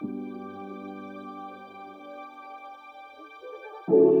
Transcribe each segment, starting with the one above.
thank you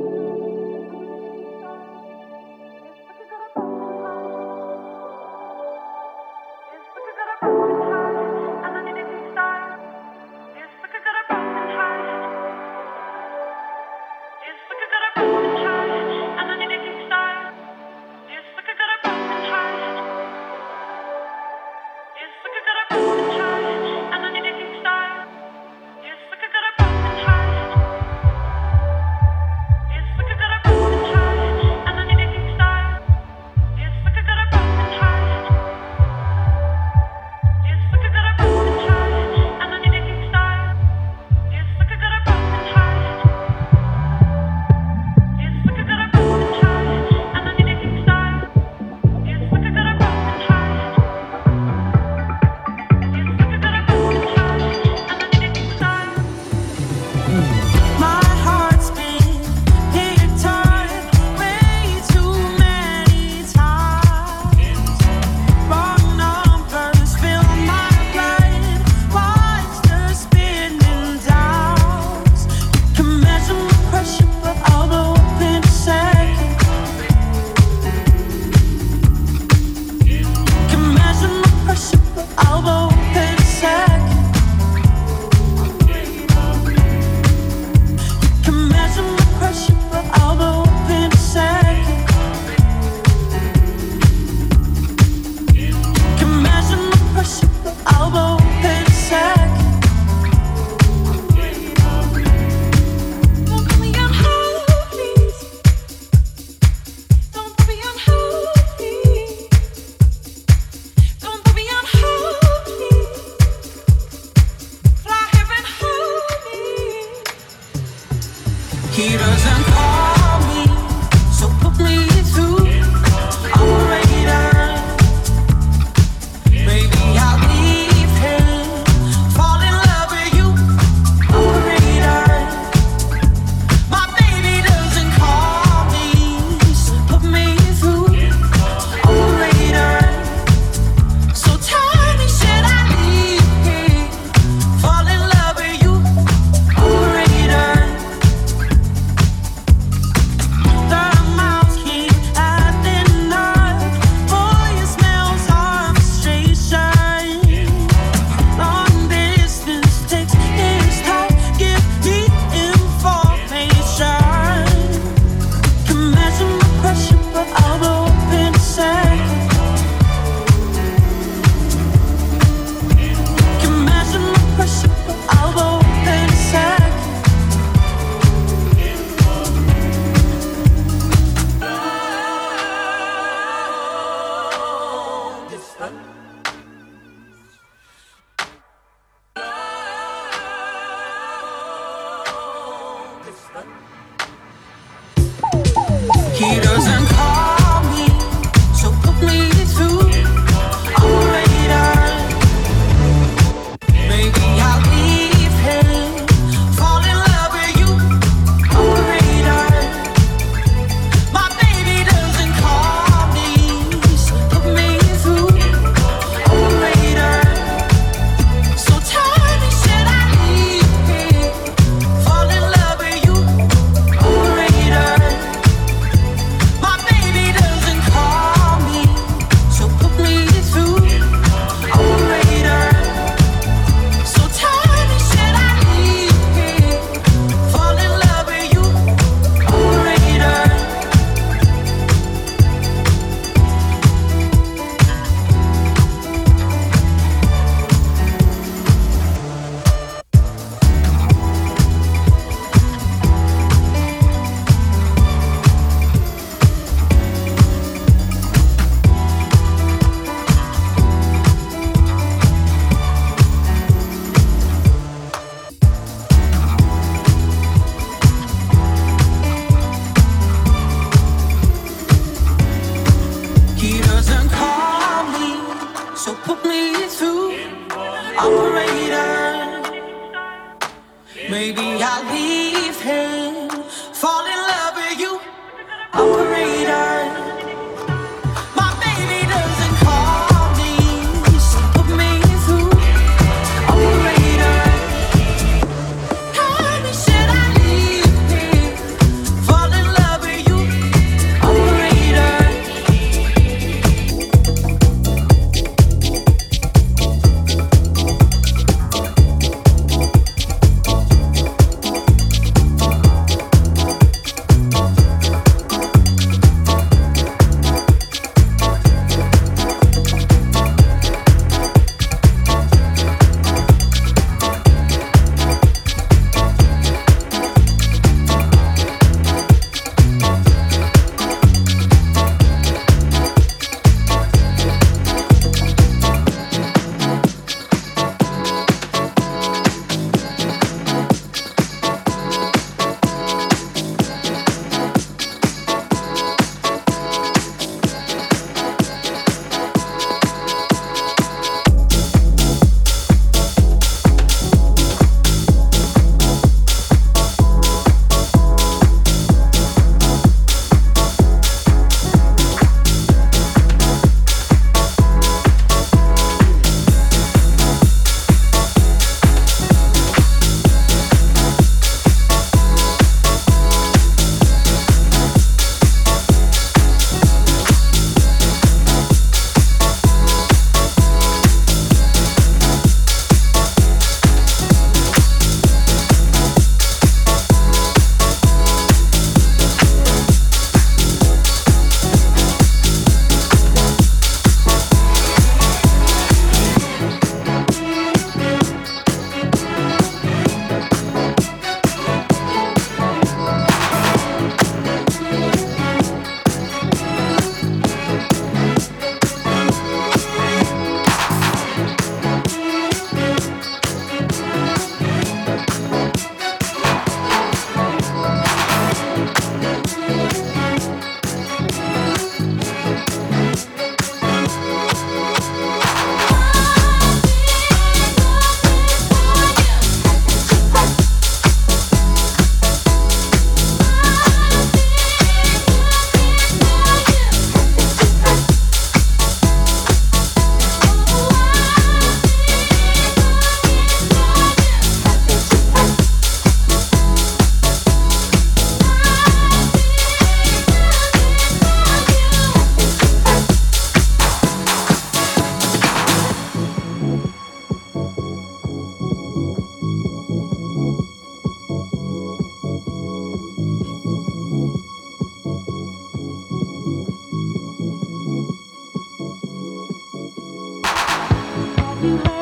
you.